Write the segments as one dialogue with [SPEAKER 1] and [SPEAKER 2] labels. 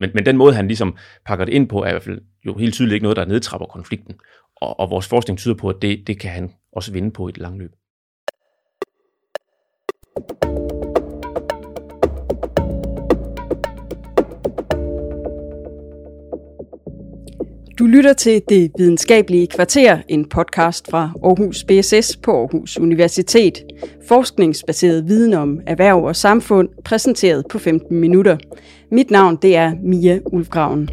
[SPEAKER 1] Men, men den måde, han ligesom pakker det ind på, er i hvert fald jo helt tydeligt ikke noget, der nedtrapper konflikten. Og, og vores forskning tyder på, at det, det kan han også vinde på i et langt løb.
[SPEAKER 2] Du lytter til Det Videnskabelige Kvarter, en podcast fra Aarhus BSS på Aarhus Universitet. Forskningsbaseret viden om erhverv og samfund, præsenteret på 15 minutter. Mit navn det er Mia Ulfgraven.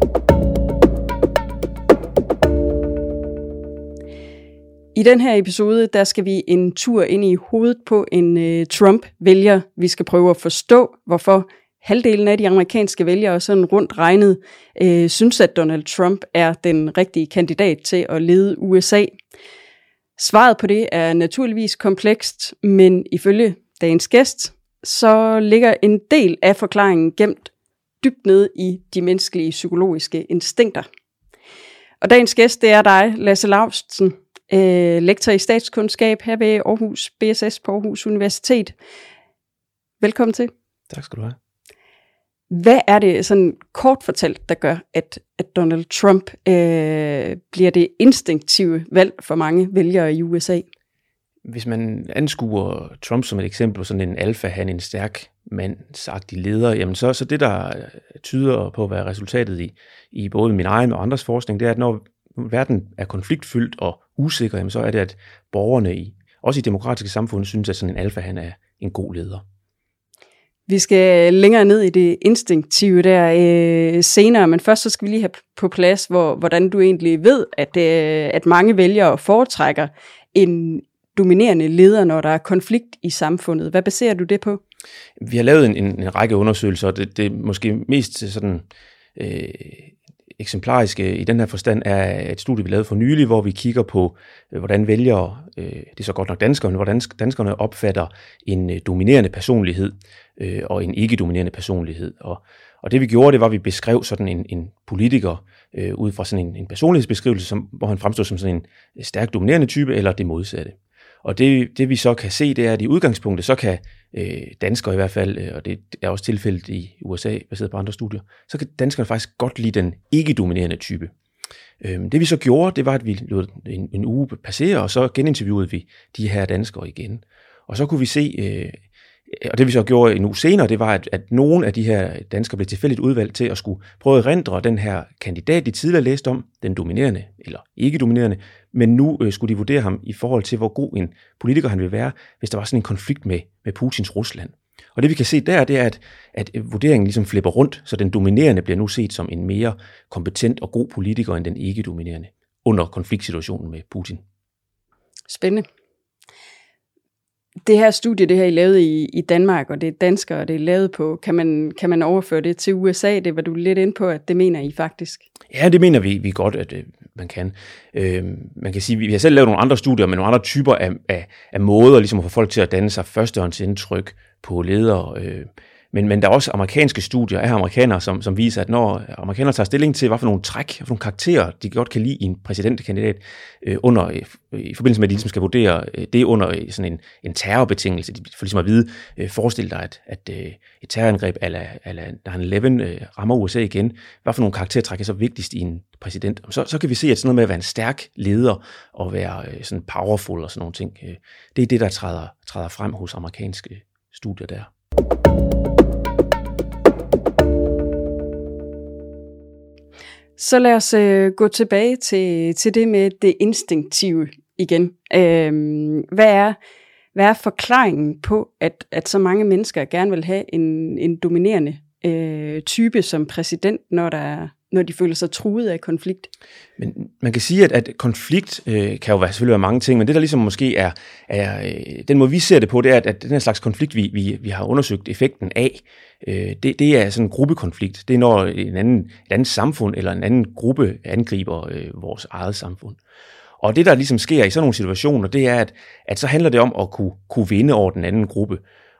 [SPEAKER 2] I den her episode, der skal vi en tur ind i hovedet på en øh, Trump-vælger. Vi skal prøve at forstå, hvorfor halvdelen af de amerikanske vælgere, sådan rundt regnet, øh, synes, at Donald Trump er den rigtige kandidat til at lede USA. Svaret på det er naturligvis komplekst, men ifølge dagens gæst, så ligger en del af forklaringen gemt dybt ned i de menneskelige psykologiske instinkter. Og dagens gæst, det er dig, Lasse Laustsen, øh, lektor i statskundskab her ved Aarhus BSS på Aarhus Universitet. Velkommen til.
[SPEAKER 1] Tak skal du have.
[SPEAKER 2] Hvad er det sådan kort fortalt, der gør, at, at Donald Trump øh, bliver det instinktive valg for mange vælgere i USA?
[SPEAKER 1] Hvis man anskuer Trump som et eksempel på sådan en alfa, han en stærk mandsagtig leder, jamen så, så det, der tyder på at være resultatet i, i både min egen og andres forskning, det er, at når verden er konfliktfyldt og usikker, jamen så er det, at borgerne i, også i demokratiske samfund, synes, at sådan en alfa, han er en god leder.
[SPEAKER 2] Vi skal længere ned i det instinktive der øh, senere, men først så skal vi lige have på plads, hvor, hvordan du egentlig ved, at, øh, at mange vælgere foretrækker en dominerende leder, når der er konflikt i samfundet. Hvad baserer du det på?
[SPEAKER 1] Vi har lavet en, en, en række undersøgelser, og det, det er måske mest sådan øh, eksemplariske i den her forstand er et studie, vi lavede for nylig, hvor vi kigger på, øh, hvordan vælgere, øh, det er så godt nok danskerne, hvordan danskerne opfatter en øh, dominerende personlighed og en ikke-dominerende personlighed. Og, og det vi gjorde, det var, at vi beskrev sådan en, en politiker øh, ud fra sådan en, en personlighedsbeskrivelse, som, hvor han fremstod som sådan en stærk dominerende type, eller det modsatte. Og det, det vi så kan se, det er, at i udgangspunktet, så kan øh, danskere i hvert fald, øh, og det er også tilfældet i USA, baseret på andre studier, så kan danskerne faktisk godt lide den ikke-dominerende type. Øh, det vi så gjorde, det var, at vi lod en, en uge passere, og så geninterviewede vi de her danskere igen. Og så kunne vi se, øh, Øh, og det vi så gjorde en uge senere, det var, at, at nogle af de her danskere blev tilfældigt udvalgt til at skulle prøve at rendre den her kandidat, de tidligere læste om, den dominerende eller ikke dominerende, men nu øh, skulle de vurdere ham i forhold til, hvor god en politiker han vil være, hvis der var sådan en konflikt med, med Putins Rusland. Og det vi kan se der, det er, at, at øh, vurderingen ligesom flipper rundt, så den dominerende bliver nu set som en mere kompetent og god politiker end den ikke dominerende under konfliktsituationen med Putin.
[SPEAKER 2] Spændende det her studie, det her I lavet i, i Danmark, og det er danskere, og det er lavet på, kan man, kan man overføre det til USA? Det var du lidt ind på, at det mener I faktisk.
[SPEAKER 1] Ja, det mener vi, vi godt, at øh, man kan. Øh, man kan sige, vi har selv lavet nogle andre studier med nogle andre typer af, af, af måder ligesom at få folk til at danne sig førstehåndsindtryk på ledere. Øh, men, men der er også amerikanske studier af amerikanere, som, som viser, at når amerikanere tager stilling til, hvad for nogle træk, hvad for nogle karakterer, de godt kan lide i en præsidentkandidat, øh, under, øh, i forbindelse med, at de ligesom skal vurdere øh, det under øh, sådan en, en terrorbetingelse, de får ligesom at vide, øh, forestil dig, at, at øh, et terrorangreb eller, eller 9-11 øh, rammer USA igen, hvad for nogle karaktertræk er så vigtigst i en præsident? Så, så kan vi se, at sådan noget med at være en stærk leder og være øh, sådan powerful og sådan nogle ting, øh, det er det, der træder, træder frem hos amerikanske studier der.
[SPEAKER 2] Så lad os øh, gå tilbage til, til det med det instinktive igen. Øh, hvad, er, hvad er forklaringen på, at, at så mange mennesker gerne vil have en, en dominerende øh, type som præsident, når der når de føler sig truet af konflikt.
[SPEAKER 1] Men man kan sige, at, at konflikt øh, kan jo være, selvfølgelig være mange ting, men det der ligesom måske er, er øh, den måde vi ser det på, det er, at, at den her slags konflikt, vi, vi, vi har undersøgt effekten af, øh, det, det er sådan en gruppekonflikt. Det er når en anden, et andet samfund eller en anden gruppe angriber øh, vores eget samfund. Og det, der ligesom sker i sådan nogle situationer, det er, at, at så handler det om at kunne, kunne vinde over den anden gruppe.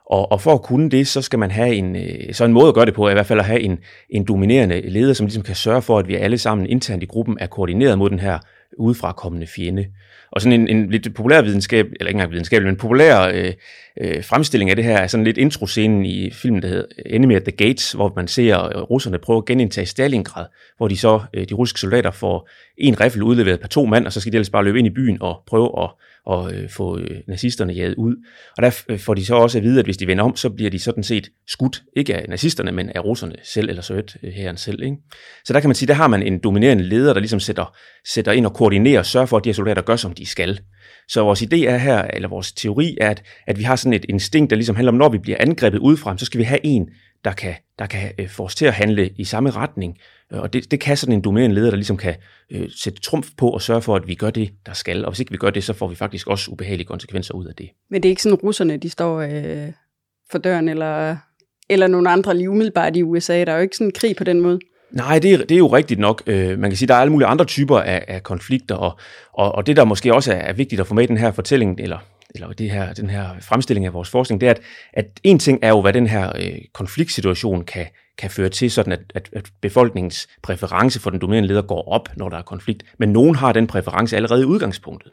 [SPEAKER 1] Og, og for at kunne det, så skal man have en, øh, så en måde at gøre det på, i hvert fald at have en, en dominerende leder, som ligesom kan sørge for, at vi alle sammen internt i gruppen er koordineret mod den her udefra kommende fjende. Og sådan en, en lidt populær videnskab, eller ikke engang videnskab, men en populær øh, øh, fremstilling af det her er sådan lidt introscenen i filmen, der hedder Enemy at the Gates, hvor man ser øh, russerne prøve at genindtage Stalingrad, hvor de så, øh, de russiske soldater får en riffel udleveret per to mand, og så skal de ellers bare løbe ind i byen og prøve at og øh, få øh, nazisterne jaget ud. Og der øh, får de så også at vide, at hvis de vender om, så bliver de sådan set skudt, ikke af nazisterne, men af russerne selv, eller Sovjet-hæren selv. Ikke? Så der kan man sige, der har man en dominerende leder, der ligesom sætter, sætter ind og koordinere og sørge for, at de her soldater gør, som de skal. Så vores idé er her, eller vores teori er, at, at vi har sådan et instinkt, der ligesom handler om, når vi bliver angrebet udefra, så skal vi have en, der kan, der kan øh, få os til at handle i samme retning. Øh, og det, det kan sådan en dominerende leder, der ligesom kan øh, sætte trumf på og sørge for, at vi gør det, der skal. Og hvis ikke vi gør det, så får vi faktisk også ubehagelige konsekvenser ud af det.
[SPEAKER 2] Men det er ikke sådan, russerne de står øh, for døren, eller, eller nogle andre lige umiddelbart i USA. Der er jo ikke sådan en krig på den måde.
[SPEAKER 1] Nej, det er, det er jo rigtigt nok. Øh, man kan sige, der er alle mulige andre typer af, af konflikter, og, og, og det, der måske også er, er vigtigt at få med i den her fortælling, eller eller det her, den her fremstilling af vores forskning, det er, at, at en ting er jo, hvad den her øh, konfliktsituation kan, kan føre til, sådan at, at, at befolkningens præference for den dominerende leder går op, når der er konflikt. Men nogen har den præference allerede i udgangspunktet.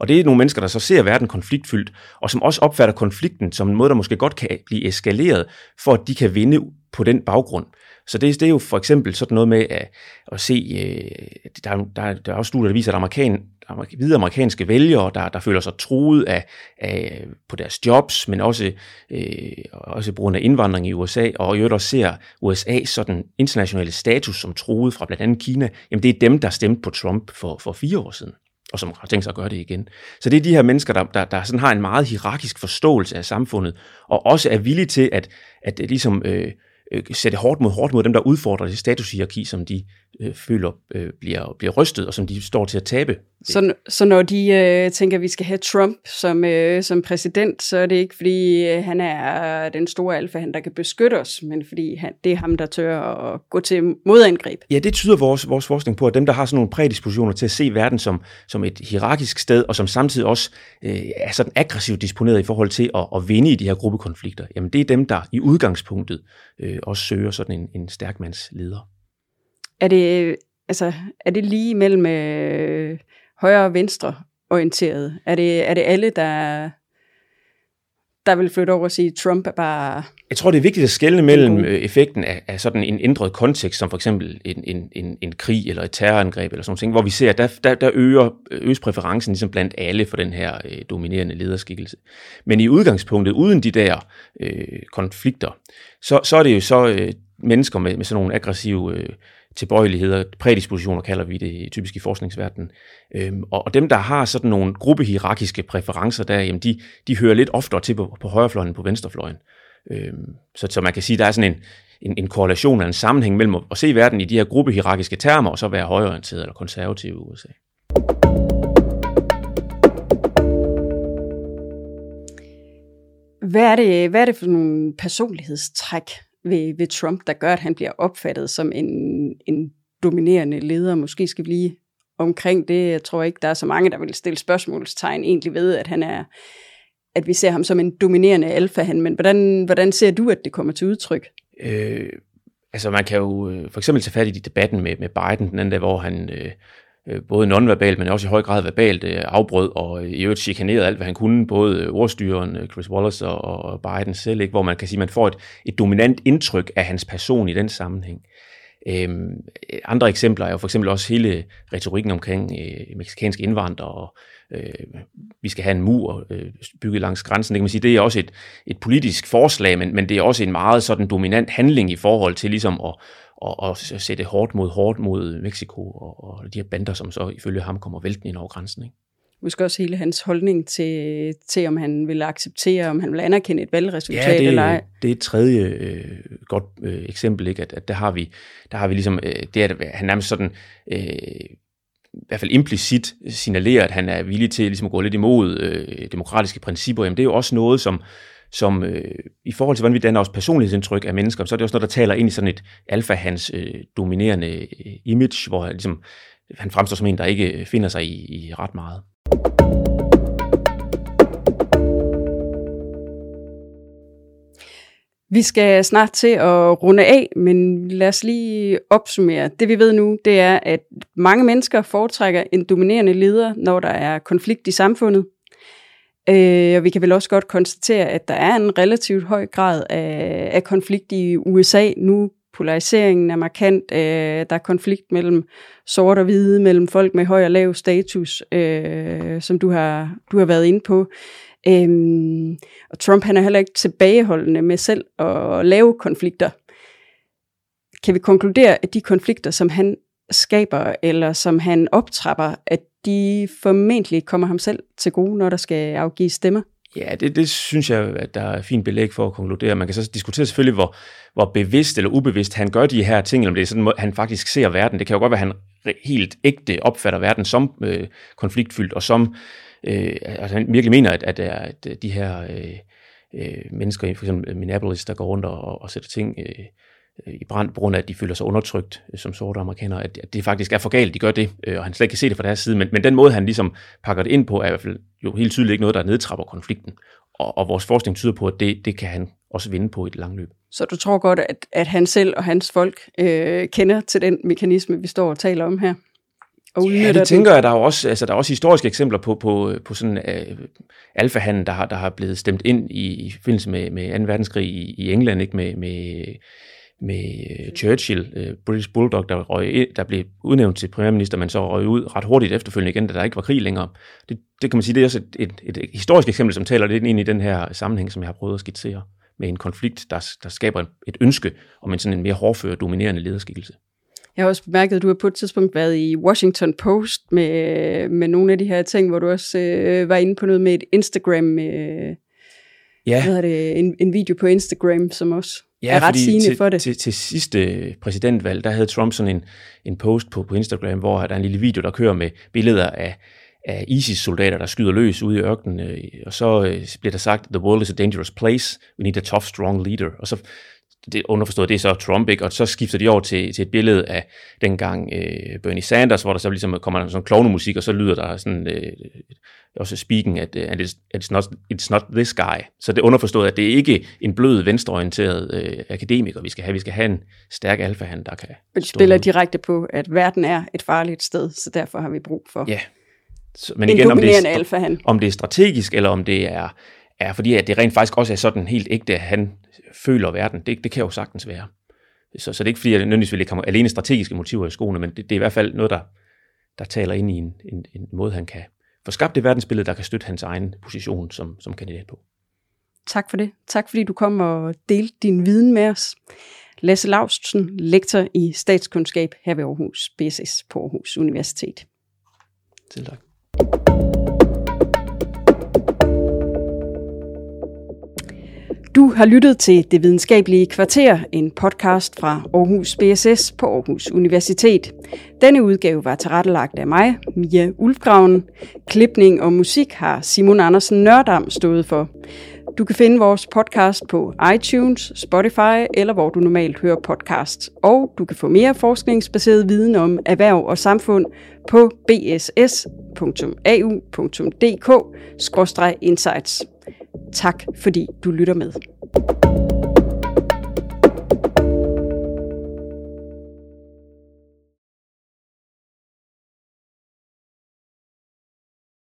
[SPEAKER 1] Og det er nogle mennesker, der så ser verden konfliktfyldt, og som også opfatter konflikten som en måde, der måske godt kan blive eskaleret, for at de kan vinde på den baggrund. Så det, det er jo for eksempel sådan noget med at, at se, øh, der, der, der er også studier, der viser, at amerikan, hvide amerikanske vælgere, der, der føler sig truet af, af, på deres jobs, men også, øh, også på grund af indvandring i USA, og i øvrigt også ser USA sådan internationale status som truet fra blandt andet Kina, jamen det er dem, der stemte på Trump for, for fire år siden og som har tænkt sig at gøre det igen. Så det er de her mennesker, der, der, der sådan har en meget hierarkisk forståelse af samfundet, og også er villige til at, at ligesom øh, øh, sætte hårdt mod hårdt mod dem, der udfordrer det statushierarki, som de øh, føler øh, bliver, bliver rystet, og som de står til at tabe.
[SPEAKER 2] Så, så når de øh, tænker, at vi skal have Trump som, øh, som præsident, så er det ikke, fordi øh, han er den store alfa, han der kan beskytte os, men fordi han, det er ham, der tør at gå til modangreb.
[SPEAKER 1] Ja, det tyder vores, vores forskning på, at dem, der har sådan nogle prædispositioner til at se verden som, som et hierarkisk sted, og som samtidig også øh, er sådan aggressivt disponeret i forhold til at, at vinde i de her gruppekonflikter, jamen det er dem, der i udgangspunktet øh, også søger sådan en, en stærk mands leder.
[SPEAKER 2] Er det, altså, er det lige mellem øh, højre og venstre orienteret? Er det, er det alle, der, der vil flytte over og sige, at Trump er bare...
[SPEAKER 1] Jeg tror, det er vigtigt at skelne mellem øh, effekten af, af sådan en ændret kontekst, som for eksempel en, en, en, en krig eller et terrorangreb eller sådan noget, hvor vi ser, at der, der, der øger, øges præferencen ligesom blandt alle for den her øh, dominerende lederskikkelse. Men i udgangspunktet, uden de der øh, konflikter, så, så er det jo så øh, mennesker med, med sådan nogle aggressive øh, tilbøjeligheder, prædispositioner kalder vi det typisk i forskningsverdenen. Øhm, og, og dem, der har sådan nogle gruppehierarkiske præferencer der, jamen de, de hører lidt oftere til på, på højrefløjen end på venstrefløjen. Øhm, så, så man kan sige, der er sådan en, en, en korrelation eller en sammenhæng mellem at, at se verden i de her gruppehierarkiske termer, og så være højreorienteret eller konservativ i USA.
[SPEAKER 2] Hvad er, det, hvad er det for nogle personlighedstræk, ved, ved Trump, der gør, at han bliver opfattet som en, en dominerende leder. Måske skal vi lige omkring det. Jeg tror ikke, der er så mange, der vil stille spørgsmålstegn egentlig ved, at han er at vi ser ham som en dominerende alfahan, men hvordan, hvordan ser du, at det kommer til udtryk?
[SPEAKER 1] Øh, altså man kan jo øh, for eksempel tage fat i debatten med, med Biden den anden dag, hvor han øh, Øh, både nonverbalt, men også i høj grad verbalt øh, afbrød og øh, i øvrigt chikanerede alt, hvad han kunne, både ordstyren Chris Wallace og, og Biden selv, ikke? hvor man kan sige, at man får et, et dominant indtryk af hans person i den sammenhæng. Øhm, andre eksempler er jo for eksempel også hele retorikken omkring øh, meksikanske indvandrere, og øh, vi skal have en mur øh, bygget langs grænsen. Det kan man sige, det er også et, et politisk forslag, men, men det er også en meget sådan dominant handling i forhold til ligesom at, og, og sætte hårdt mod hårdt mod Mexico og, og de her bander, som så ifølge ham kommer vælten ind over grænsen. Ikke?
[SPEAKER 2] Måske også hele hans holdning til, til, om han vil acceptere, om han vil anerkende et valgresultat
[SPEAKER 1] ja, det,
[SPEAKER 2] eller ej.
[SPEAKER 1] det er et tredje øh, godt øh, eksempel, ikke? At, at der har vi, der har vi ligesom, øh, det at han nærmest sådan, øh, i hvert fald implicit signalerer, at han er villig til ligesom at gå lidt imod øh, demokratiske principper, jamen det er jo også noget, som, som øh, i forhold til, hvordan vi danner os personlighedsindtryk af mennesker, så er det også noget, der taler ind i sådan et alfahans øh, dominerende øh, image, hvor han, ligesom, han fremstår som en, der ikke øh, finder sig i, i ret meget.
[SPEAKER 2] Vi skal snart til at runde af, men lad os lige opsummere. Det vi ved nu, det er, at mange mennesker foretrækker en dominerende leder, når der er konflikt i samfundet. Øh, og vi kan vel også godt konstatere, at der er en relativt høj grad af, af konflikt i USA nu. Polariseringen er markant. Øh, der er konflikt mellem sort og hvide, mellem folk med høj og lav status, øh, som du har, du har været inde på. Øhm, og Trump han er heller ikke tilbageholdende med selv at lave konflikter. Kan vi konkludere, at de konflikter, som han skaber, eller som han optrapper, at de formentlig kommer ham selv til gode, når der skal afgive stemmer?
[SPEAKER 1] Ja, det, det synes jeg, at der er fint belæg for at konkludere. Man kan så diskutere selvfølgelig, hvor, hvor bevidst eller ubevidst han gør de her ting, eller om det er sådan, han faktisk ser verden. Det kan jo godt være, at han helt ægte opfatter verden som øh, konfliktfyldt, og som øh, altså han virkelig mener, at, at, at, at de her øh, øh, mennesker, for eksempel Minneapolis, der går rundt og, og sætter ting øh, i brand, på grund af, at de føler sig undertrykt øh, som sorte amerikanere, at, at det faktisk er for galt, de gør det, øh, og han slet ikke kan se det fra deres side, men, men den måde, han ligesom pakker det ind på, er i hvert fald jo helt tydeligt ikke noget, der nedtrapper konflikten, og, og vores forskning tyder på, at det, det kan han også vinde på i et langt løb.
[SPEAKER 2] Så du tror godt, at, at han selv og hans folk øh, kender til den mekanisme, vi står og taler om her?
[SPEAKER 1] og ja, det tænker jeg, der er jo også, altså, der er også historiske eksempler på, på, på sådan uh, alfahanden, der har, der har blevet stemt ind i, i forbindelse med, med 2. verdenskrig i, i England, ikke med, med, med øh, Churchill, uh, British Bulldog, der, røg der blev udnævnt til premierminister, men så røg ud ret hurtigt efterfølgende igen, da der ikke var krig længere. Det, det kan man sige, det er også et, et, et, historisk eksempel, som taler lidt ind i den her sammenhæng, som jeg har prøvet at skitsere, med en konflikt, der, der skaber et ønske om en sådan en mere hårdført, dominerende lederskikkelse.
[SPEAKER 2] Jeg har også bemærket, at du har på et tidspunkt været i Washington Post med, med nogle af de her ting, hvor du også øh, var inde på noget med et Instagram, øh, ja. hvad det, en, en video på Instagram, som også ja, er ret sigende
[SPEAKER 1] til,
[SPEAKER 2] for det.
[SPEAKER 1] Til, til sidste præsidentvalg, der havde Trump sådan en, en post på, på Instagram, hvor der er en lille video, der kører med billeder af, af ISIS-soldater, der skyder løs ude i ørkenen, øh, og så øh, bliver der sagt, the world is a dangerous place, we need a tough, strong leader. Og så det underforstået, det er så Trump, ikke? og så skifter de over til, til et billede af dengang øh, Bernie Sanders, hvor der så ligesom kommer sådan klovnemusik, og så lyder der sådan øh, også speaking, at, at it's, it's, not, it's not this guy. Så det er underforstået, at det er ikke en blød, venstreorienteret øh, akademiker, vi skal have. Vi skal have en stærk alfahand, der kan...
[SPEAKER 2] Men spiller ud. direkte på, at verden er et farligt sted, så derfor har vi brug for
[SPEAKER 1] ja.
[SPEAKER 2] Så, men igen, om det, er,
[SPEAKER 1] om det er strategisk, eller om det er, er fordi, at det rent faktisk også er sådan helt ægte, at han føler verden. Det, det kan jo sagtens være. Så, så det er ikke fordi, jeg nødvendigvis vil komme alene strategiske motiver i skoene, men det, det er i hvert fald noget, der, der taler ind i en, en, en måde, han kan få skabt det verdensbillede, der kan støtte hans egen position som, som kandidat på.
[SPEAKER 2] Tak for det. Tak fordi du kom og delte din viden med os. Lasse Laustsen, lektor i statskundskab her ved Aarhus BSS på Aarhus Universitet.
[SPEAKER 1] Selv tak.
[SPEAKER 2] Du har lyttet til Det Videnskabelige Kvarter, en podcast fra Aarhus BSS på Aarhus Universitet. Denne udgave var tilrettelagt af mig, Mia Ulfgraven. Klipning og musik har Simon Andersen Nørdam stået for. Du kan finde vores podcast på iTunes, Spotify eller hvor du normalt hører podcasts. Og du kan få mere forskningsbaseret viden om erhverv og samfund på bss.au.dk-insights. Tak fordi du lytter med.